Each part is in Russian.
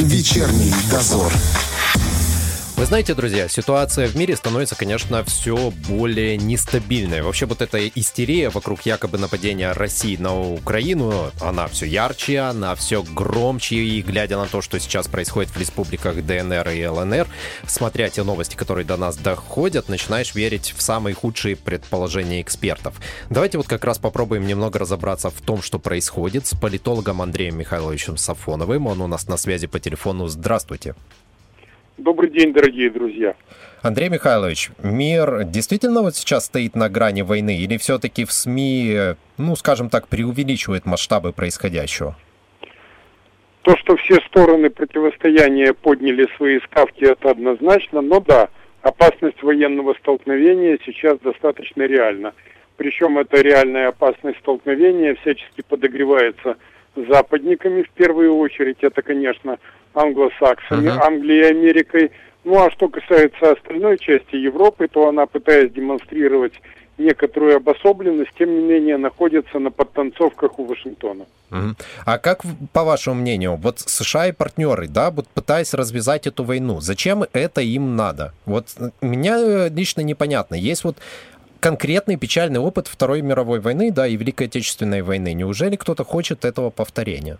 Вечерний дозор. Вы знаете, друзья, ситуация в мире становится, конечно, все более нестабильной. Вообще вот эта истерия вокруг якобы нападения России на Украину, она все ярче, она все громче. И глядя на то, что сейчас происходит в республиках ДНР и ЛНР, смотря те новости, которые до нас доходят, начинаешь верить в самые худшие предположения экспертов. Давайте вот как раз попробуем немного разобраться в том, что происходит с политологом Андреем Михайловичем Сафоновым. Он у нас на связи по телефону. Здравствуйте. Добрый день, дорогие друзья. Андрей Михайлович, мир действительно вот сейчас стоит на грани войны или все-таки в СМИ, ну, скажем так, преувеличивает масштабы происходящего? То, что все стороны противостояния подняли свои ставки, это однозначно, но да, опасность военного столкновения сейчас достаточно реальна. Причем эта реальная опасность столкновения всячески подогревается западниками в первую очередь. Это, конечно, англосаксами, uh-huh. Англией и Америкой. Ну а что касается остальной части Европы, то она, пытаясь демонстрировать некоторую обособленность, тем не менее находится на подтанцовках у Вашингтона. Uh-huh. А как, по вашему мнению, вот США и партнеры, да, вот пытаясь развязать эту войну, зачем это им надо? Вот меня лично непонятно. Есть вот конкретный печальный опыт Второй мировой войны, да, и Великой Отечественной войны. Неужели кто-то хочет этого повторения?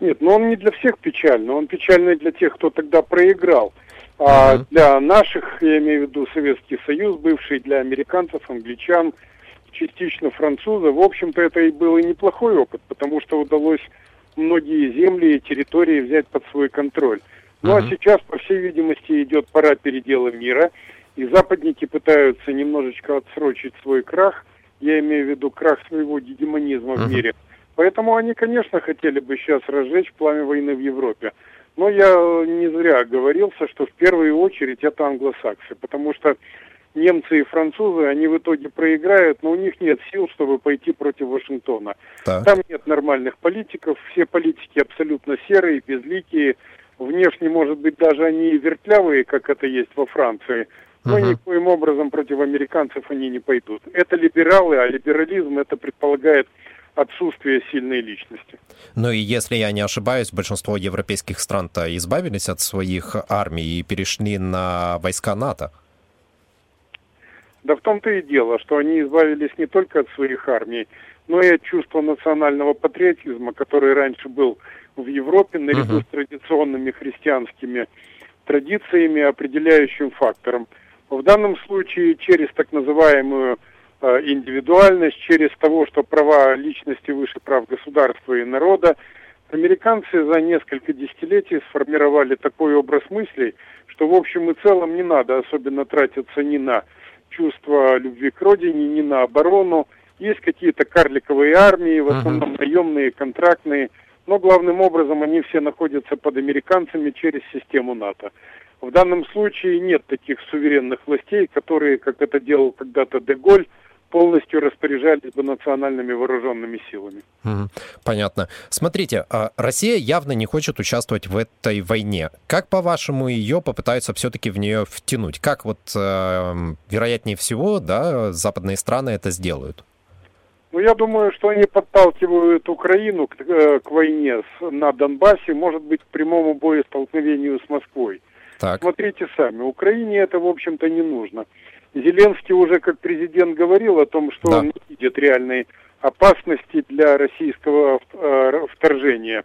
Нет, но он не для всех печальный, он печальный для тех, кто тогда проиграл. А uh-huh. для наших, я имею в виду Советский Союз, бывший для американцев, англичан, частично французов, в общем-то, это и был и неплохой опыт, потому что удалось многие земли и территории взять под свой контроль. Ну uh-huh. а сейчас, по всей видимости, идет пора передела мира, и западники пытаются немножечко отсрочить свой крах, я имею в виду крах своего гегемонизма uh-huh. в мире, Поэтому они, конечно, хотели бы сейчас разжечь пламя войны в Европе. Но я не зря говорился, что в первую очередь это англосаксы, потому что немцы и французы, они в итоге проиграют, но у них нет сил, чтобы пойти против Вашингтона. Так. Там нет нормальных политиков, все политики абсолютно серые, безликие, внешне, может быть, даже они и вертлявые, как это есть во Франции, но uh-huh. никоим образом против американцев они не пойдут. Это либералы, а либерализм это предполагает отсутствие сильной личности. Ну и если я не ошибаюсь, большинство европейских стран-то избавились от своих армий и перешли на войска НАТО. Да в том-то и дело, что они избавились не только от своих армий, но и от чувства национального патриотизма, который раньше был в Европе наряду uh-huh. с традиционными христианскими традициями определяющим фактором. В данном случае через так называемую индивидуальность, через того, что права личности выше прав государства и народа. Американцы за несколько десятилетий сформировали такой образ мыслей, что в общем и целом не надо особенно тратиться ни на чувство любви к родине, ни на оборону. Есть какие-то карликовые армии, в основном наемные, контрактные, но главным образом они все находятся под американцами через систему НАТО. В данном случае нет таких суверенных властей, которые, как это делал когда-то Деголь, полностью распоряжались бы национальными вооруженными силами. Понятно. Смотрите, а Россия явно не хочет участвовать в этой войне. Как, по-вашему, ее попытаются все-таки в нее втянуть? Как вот, э, вероятнее всего, да, западные страны это сделают? Ну, я думаю, что они подталкивают Украину к, э, к войне с, на Донбассе, может быть, к прямому боестолкновению с Москвой. Так. Смотрите сами, Украине это, в общем-то, не нужно. Зеленский уже как президент говорил о том, что да. он не видит реальной опасности для российского э, вторжения.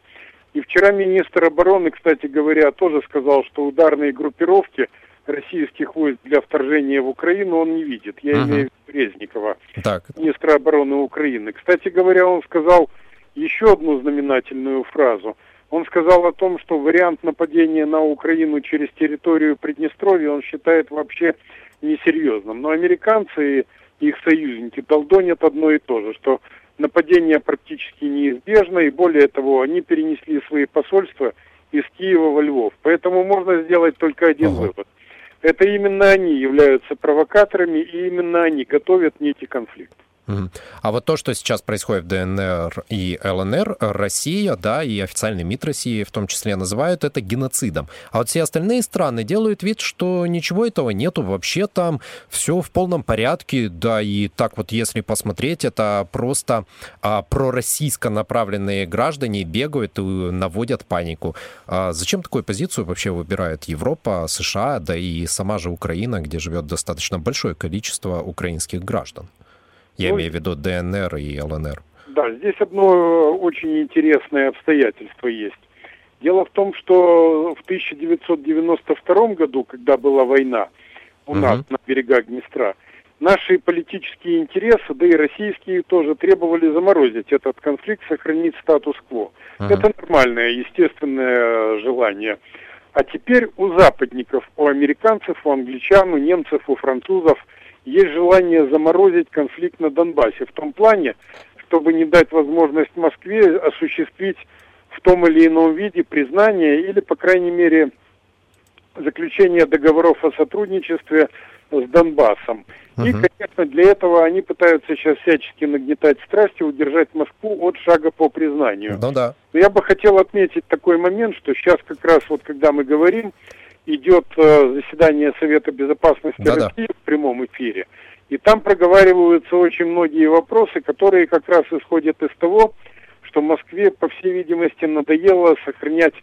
И вчера министр обороны, кстати говоря, тоже сказал, что ударные группировки российских войск для вторжения в Украину он не видит. Я uh-huh. имею в виду Резникова, так. министра обороны Украины. Кстати говоря, он сказал еще одну знаменательную фразу. Он сказал о том, что вариант нападения на Украину через территорию Приднестровья он считает вообще несерьезным. Но американцы и их союзники долдонят одно и то же, что нападение практически неизбежно, и более того, они перенесли свои посольства из Киева во Львов. Поэтому можно сделать только один ага. вывод. Это именно они являются провокаторами, и именно они готовят некий конфликт. А вот то, что сейчас происходит в ДНР и ЛНР, Россия, да, и официальный МИД России в том числе называют это геноцидом. А вот все остальные страны делают вид, что ничего этого нету, вообще там все в полном порядке, да, и так вот, если посмотреть, это просто а, пророссийско направленные граждане бегают и наводят панику. А зачем такую позицию вообще выбирает Европа, США, да и сама же Украина, где живет достаточно большое количество украинских граждан? Я ну, имею в виду ДНР и ЛНР. Да, здесь одно очень интересное обстоятельство есть. Дело в том, что в 1992 году, когда была война у угу. нас на берегах Днестра, наши политические интересы, да и российские тоже требовали заморозить этот конфликт, сохранить статус-кво. Угу. Это нормальное, естественное желание. А теперь у западников, у американцев, у англичан, у немцев, у французов – есть желание заморозить конфликт на Донбассе в том плане, чтобы не дать возможность Москве осуществить в том или ином виде признание или, по крайней мере, заключение договоров о сотрудничестве с Донбассом. Uh-huh. И, конечно, для этого они пытаются сейчас всячески нагнетать страсти, удержать Москву от шага по признанию. Ну да. Но я бы хотел отметить такой момент, что сейчас как раз вот когда мы говорим, идет э, заседание Совета Безопасности да, России в прямом эфире, и там проговариваются очень многие вопросы, которые как раз исходят из того, что Москве, по всей видимости, надоело сохранять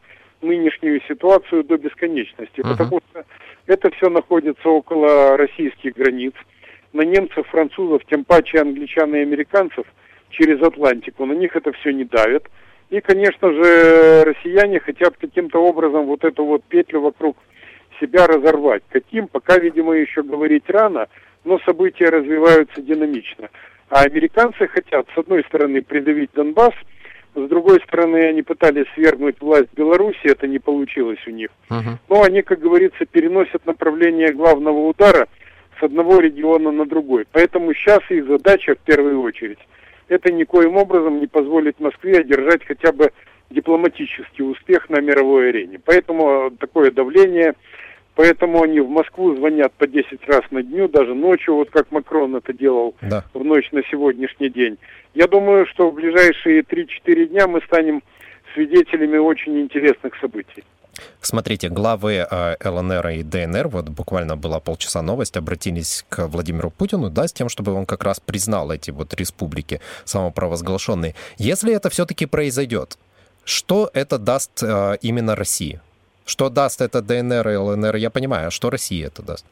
нынешнюю ситуацию до бесконечности, uh-huh. потому что это все находится около российских границ. На немцев, французов, тем паче англичан и американцев через Атлантику, на них это все не давит. И, конечно же, россияне хотят каким-то образом вот эту вот петлю вокруг себя разорвать. Каким, пока, видимо, еще говорить рано, но события развиваются динамично. А американцы хотят, с одной стороны, придавить Донбасс, с другой стороны, они пытались свергнуть власть Беларуси, это не получилось у них. Uh-huh. Но они, как говорится, переносят направление главного удара с одного региона на другой. Поэтому сейчас их задача в первую очередь это никоим образом не позволит Москве одержать хотя бы дипломатический успех на мировой арене. Поэтому такое давление, поэтому они в Москву звонят по 10 раз на дню, даже ночью, вот как Макрон это делал да. в ночь на сегодняшний день. Я думаю, что в ближайшие 3-4 дня мы станем свидетелями очень интересных событий. Смотрите, главы э, ЛНР и ДНР, вот буквально была полчаса новость, обратились к Владимиру Путину, да, с тем, чтобы он как раз признал эти вот республики самопровозглашенные. Если это все-таки произойдет, что это даст э, именно России? Что даст это ДНР и ЛНР, я понимаю, а что России это даст?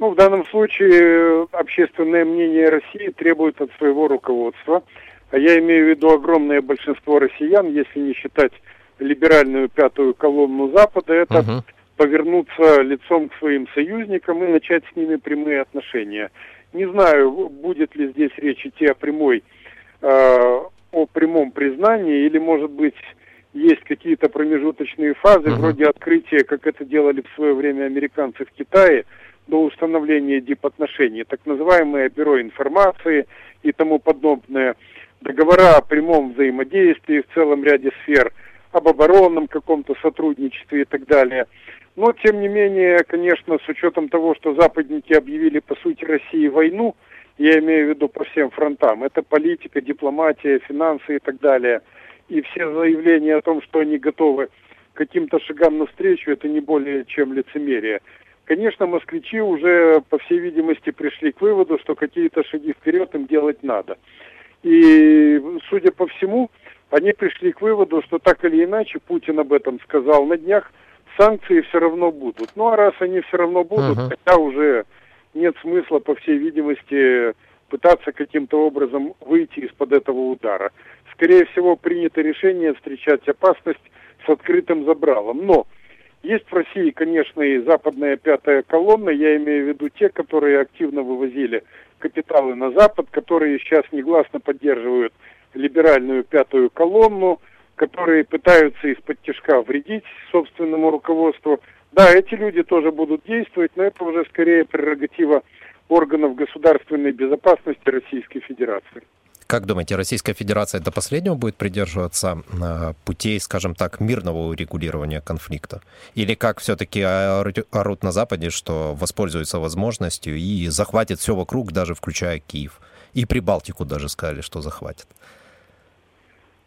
Ну, в данном случае общественное мнение России требует от своего руководства, а я имею в виду огромное большинство россиян, если не считать либеральную пятую колонну Запада, это uh-huh. повернуться лицом к своим союзникам и начать с ними прямые отношения. Не знаю, будет ли здесь речь идти о прямой, э, о прямом признании, или, может быть, есть какие-то промежуточные фазы, uh-huh. вроде открытия, как это делали в свое время американцы в Китае, до установления дипотношений, так называемое бюро информации и тому подобное, договора о прямом взаимодействии в целом ряде сфер – об оборонном каком-то сотрудничестве и так далее. Но, тем не менее, конечно, с учетом того, что западники объявили, по сути, России войну, я имею в виду по всем фронтам, это политика, дипломатия, финансы и так далее, и все заявления о том, что они готовы к каким-то шагам навстречу, это не более чем лицемерие. Конечно, москвичи уже, по всей видимости, пришли к выводу, что какие-то шаги вперед им делать надо. И, судя по всему, они пришли к выводу, что так или иначе, Путин об этом сказал на днях, санкции все равно будут. Ну а раз они все равно будут, uh-huh. хотя уже нет смысла, по всей видимости, пытаться каким-то образом выйти из-под этого удара. Скорее всего, принято решение встречать опасность с открытым забралом. Но есть в России, конечно, и западная пятая колонна, я имею в виду те, которые активно вывозили капиталы на Запад, которые сейчас негласно поддерживают либеральную пятую колонну, которые пытаются из-под тяжка вредить собственному руководству. Да, эти люди тоже будут действовать, но это уже скорее прерогатива органов государственной безопасности Российской Федерации. Как думаете, Российская Федерация до последнего будет придерживаться э, путей, скажем так, мирного урегулирования конфликта? Или как все-таки орут на Западе, что воспользуются возможностью и захватит все вокруг, даже включая Киев? И Прибалтику даже сказали, что захватят.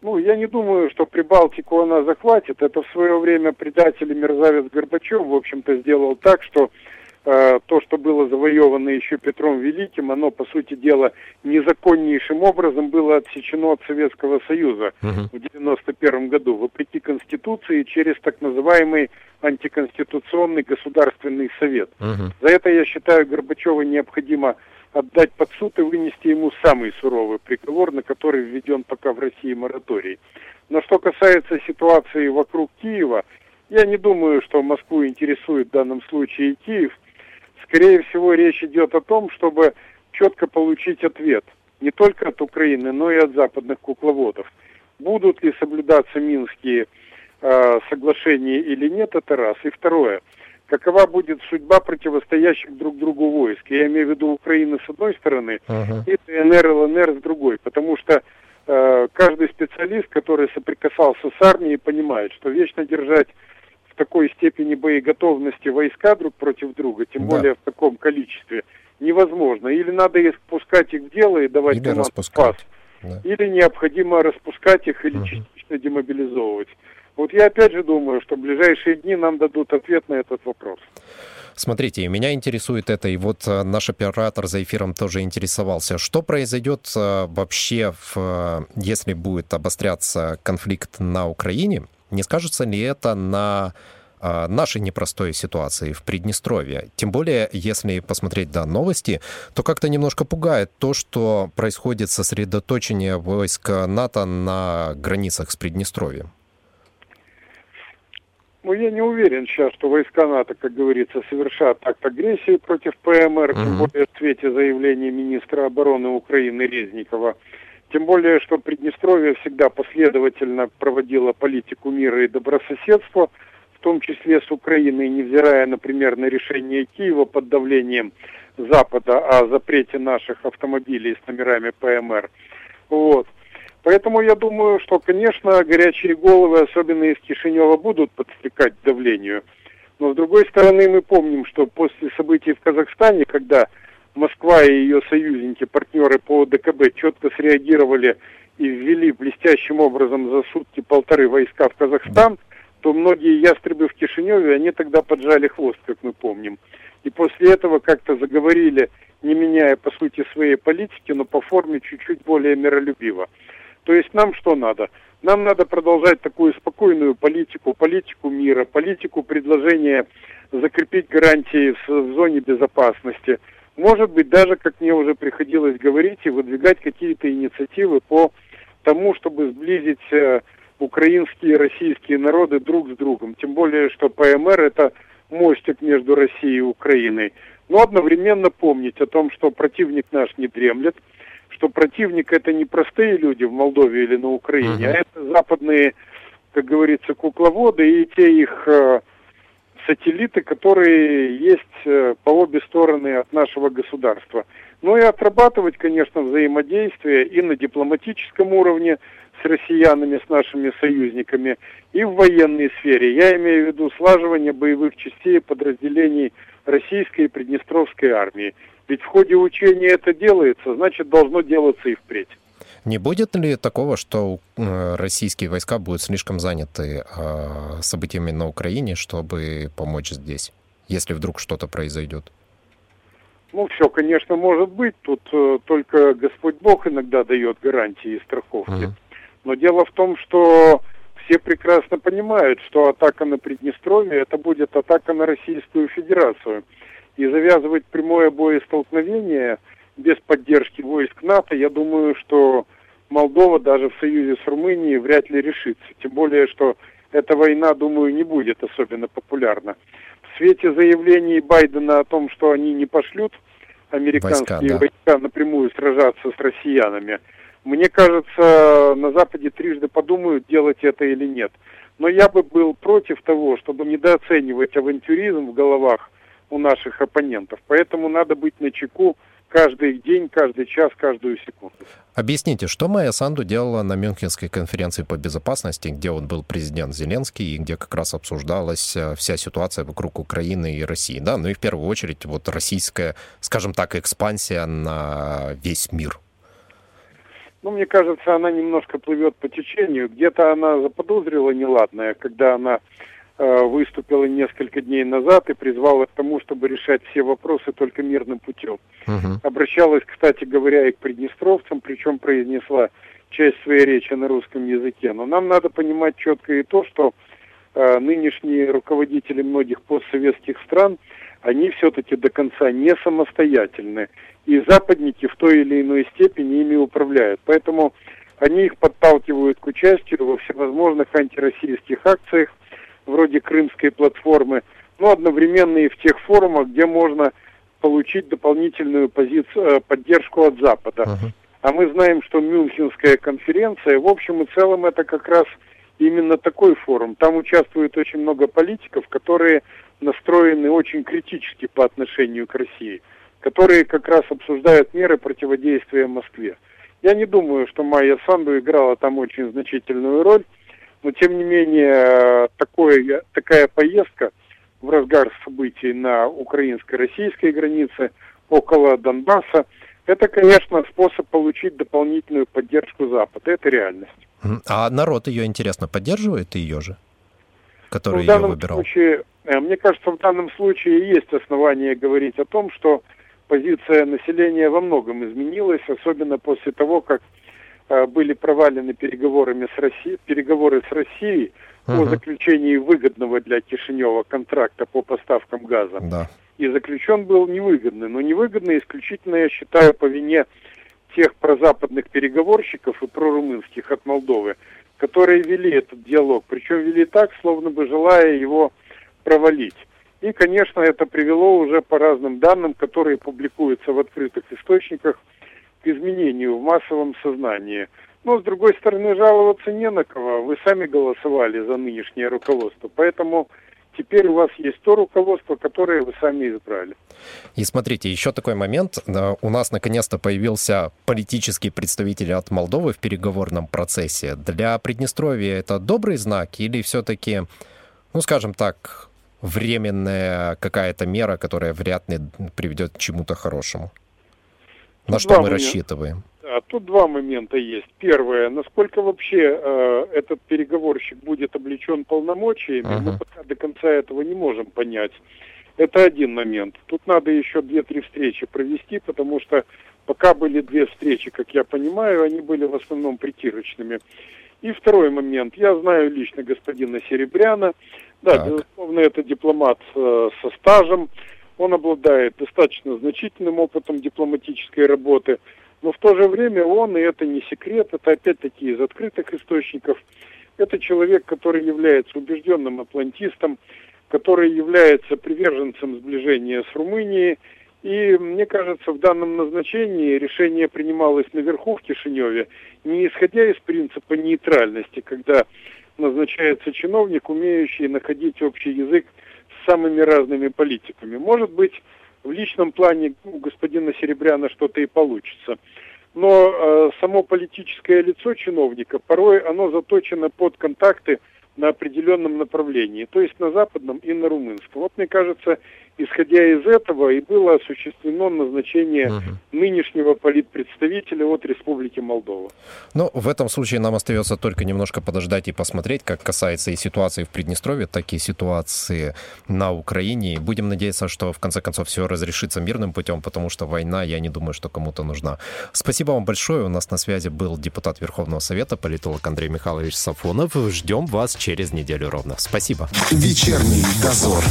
Ну, я не думаю, что Прибалтику она захватит. Это в свое время предатель и мерзавец Горбачев, в общем-то, сделал так, что то, что было завоевано еще Петром Великим, оно, по сути дела, незаконнейшим образом было отсечено от Советского Союза uh-huh. в 91 году, вопреки Конституции, через так называемый антиконституционный Государственный Совет. Uh-huh. За это, я считаю, Горбачева необходимо отдать под суд и вынести ему самый суровый приговор, на который введен пока в России мораторий. Но что касается ситуации вокруг Киева, я не думаю, что Москву интересует в данном случае Киев. Скорее всего, речь идет о том, чтобы четко получить ответ не только от Украины, но и от западных кукловодов. Будут ли соблюдаться минские э, соглашения или нет, это раз. И второе – какова будет судьба противостоящих друг другу войск. Я имею в виду Украины с одной стороны uh-huh. и ДНР, ЛНР с другой, потому что э, каждый специалист, который соприкасался с армией, понимает, что вечно держать в такой степени боеготовности войска друг против друга, тем да. более в таком количестве, невозможно. Или надо пускать их в дело и давать или распускать. Да. или необходимо распускать их или uh-huh. частично демобилизовывать. Вот я опять же думаю, что в ближайшие дни нам дадут ответ на этот вопрос. Смотрите, меня интересует это, и вот э, наш оператор за эфиром тоже интересовался. Что произойдет э, вообще, в, э, если будет обостряться конфликт на Украине? Не скажется ли это на нашей непростой ситуации в Приднестровье. Тем более, если посмотреть да, новости, то как-то немножко пугает то, что происходит сосредоточение войск НАТО на границах с Приднестровьем. Ну, я не уверен сейчас, что войска НАТО, как говорится, совершат акт агрессии против ПМР, uh-huh. тем более в свете заявления министра обороны Украины Резникова. Тем более, что Приднестровье всегда последовательно проводило политику мира и добрососедства, в том числе с Украиной, невзирая, например, на решение Киева под давлением Запада о запрете наших автомобилей с номерами ПМР. Вот. Поэтому я думаю, что, конечно, горячие головы, особенно из Кишинева, будут подстрекать давлению. Но, с другой стороны, мы помним, что после событий в Казахстане, когда Москва и ее союзники, партнеры по ДКБ четко среагировали и ввели блестящим образом за сутки-полторы войска в Казахстан, то многие ястребы в Кишиневе, они тогда поджали хвост, как мы помним. И после этого как-то заговорили, не меняя по сути своей политики, но по форме чуть-чуть более миролюбиво. То есть нам что надо? Нам надо продолжать такую спокойную политику, политику мира, политику предложения закрепить гарантии в зоне безопасности. Может быть, даже, как мне уже приходилось говорить, и выдвигать какие-то инициативы по тому, чтобы сблизить э, украинские и российские народы друг с другом. Тем более, что ПМР это мостик между Россией и Украиной. Но одновременно помнить о том, что противник наш не дремлет – что противник это не простые люди в Молдове или на Украине, uh-huh. а это западные, как говорится, кукловоды и те их э, сателлиты, которые есть э, по обе стороны от нашего государства. Ну и отрабатывать, конечно, взаимодействие и на дипломатическом уровне с россиянами, с нашими союзниками, и в военной сфере. Я имею в виду слаживание боевых частей подразделений российской и приднестровской армии. Ведь в ходе учения это делается, значит, должно делаться и впредь. Не будет ли такого, что э, российские войска будут слишком заняты э, событиями на Украине, чтобы помочь здесь, если вдруг что-то произойдет? Ну, все, конечно, может быть. Тут э, только Господь Бог иногда дает гарантии и страховки. Uh-huh. Но дело в том, что все прекрасно понимают, что атака на Приднестровье это будет атака на Российскую Федерацию и завязывать прямое боестолкновение без поддержки войск НАТО, я думаю, что Молдова даже в союзе с Румынией вряд ли решится. Тем более, что эта война, думаю, не будет особенно популярна. В свете заявлений Байдена о том, что они не пошлют американские войска, да. войска напрямую сражаться с россиянами, мне кажется, на Западе трижды подумают, делать это или нет. Но я бы был против того, чтобы недооценивать авантюризм в головах у наших оппонентов. Поэтому надо быть на чеку каждый день, каждый час, каждую секунду. Объясните, что Майя Санду делала на Мюнхенской конференции по безопасности, где он был президент Зеленский, и где как раз обсуждалась э, вся ситуация вокруг Украины и России, да, ну и в первую очередь вот российская, скажем так, экспансия на весь мир ну, мне кажется, она немножко плывет по течению. Где-то она заподозрила неладное, когда она выступила несколько дней назад и призвала к тому, чтобы решать все вопросы только мирным путем. Uh-huh. Обращалась, кстати говоря, и к приднестровцам, причем произнесла часть своей речи на русском языке. Но нам надо понимать четко и то, что э, нынешние руководители многих постсоветских стран, они все-таки до конца не самостоятельны. И западники в той или иной степени ими управляют. Поэтому они их подталкивают к участию во всевозможных антироссийских акциях, вроде Крымской платформы, но одновременно и в тех форумах, где можно получить дополнительную позицию, э, поддержку от Запада. Uh-huh. А мы знаем, что Мюнхенская конференция, в общем и целом, это как раз именно такой форум. Там участвует очень много политиков, которые настроены очень критически по отношению к России, которые как раз обсуждают меры противодействия Москве. Я не думаю, что Майя Санду играла там очень значительную роль, но тем не менее такое, такая поездка в разгар событий на украинско-российской границе около Донбасса – это, конечно, способ получить дополнительную поддержку Запада. Это реальность. А народ ее, интересно, поддерживает ее же, который ну, ее выбирал? Случае, э, мне кажется, в данном случае есть основания говорить о том, что позиция населения во многом изменилась, особенно после того, как были провалены переговорами с Россией, переговоры с Россией uh-huh. о заключении выгодного для Кишинева контракта по поставкам газа. Да и заключен был невыгодный. Но невыгодный исключительно, я считаю, по вине тех прозападных переговорщиков и прорумынских от Молдовы, которые вели этот диалог, причем вели так, словно бы желая его провалить. И, конечно, это привело уже по разным данным, которые публикуются в открытых источниках, к изменению в массовом сознании. Но, с другой стороны, жаловаться не на кого. Вы сами голосовали за нынешнее руководство. Поэтому Теперь у вас есть то руководство, которое вы сами избрали. И смотрите, еще такой момент. У нас наконец-то появился политический представитель от Молдовы в переговорном процессе. Для Приднестровья это добрый знак или все-таки, ну, скажем так, временная какая-то мера, которая вряд ли приведет к чему-то хорошему? На что мы рассчитываем? А тут два момента есть. Первое, насколько вообще э, этот переговорщик будет облечен полномочиями, uh-huh. мы пока до конца этого не можем понять. Это один момент. Тут надо еще две-три встречи провести, потому что пока были две встречи, как я понимаю, они были в основном притирочными. И второй момент. Я знаю лично господина Серебряна. Да, так. безусловно, это дипломат э, со стажем. Он обладает достаточно значительным опытом дипломатической работы. Но в то же время он, и это не секрет, это опять-таки из открытых источников, это человек, который является убежденным атлантистом, который является приверженцем сближения с Румынией. И мне кажется, в данном назначении решение принималось наверху в Кишиневе, не исходя из принципа нейтральности, когда назначается чиновник, умеющий находить общий язык с самыми разными политиками. Может быть, в личном плане у господина Серебряна что-то и получится. Но э, само политическое лицо чиновника порой оно заточено под контакты на определенном направлении, то есть на западном и на румынском. Вот мне кажется, исходя из этого и было осуществлено назначение угу. нынешнего политпредставителя от Республики Молдова. Ну, в этом случае нам остается только немножко подождать и посмотреть, как касается и ситуации в Приднестровье, так и ситуации на Украине. И будем надеяться, что в конце концов все разрешится мирным путем, потому что война, я не думаю, что кому-то нужна. Спасибо вам большое. У нас на связи был депутат Верховного Совета, политолог Андрей Михайлович Сафонов. Ждем вас через неделю ровно. Спасибо. Вечерний дозор.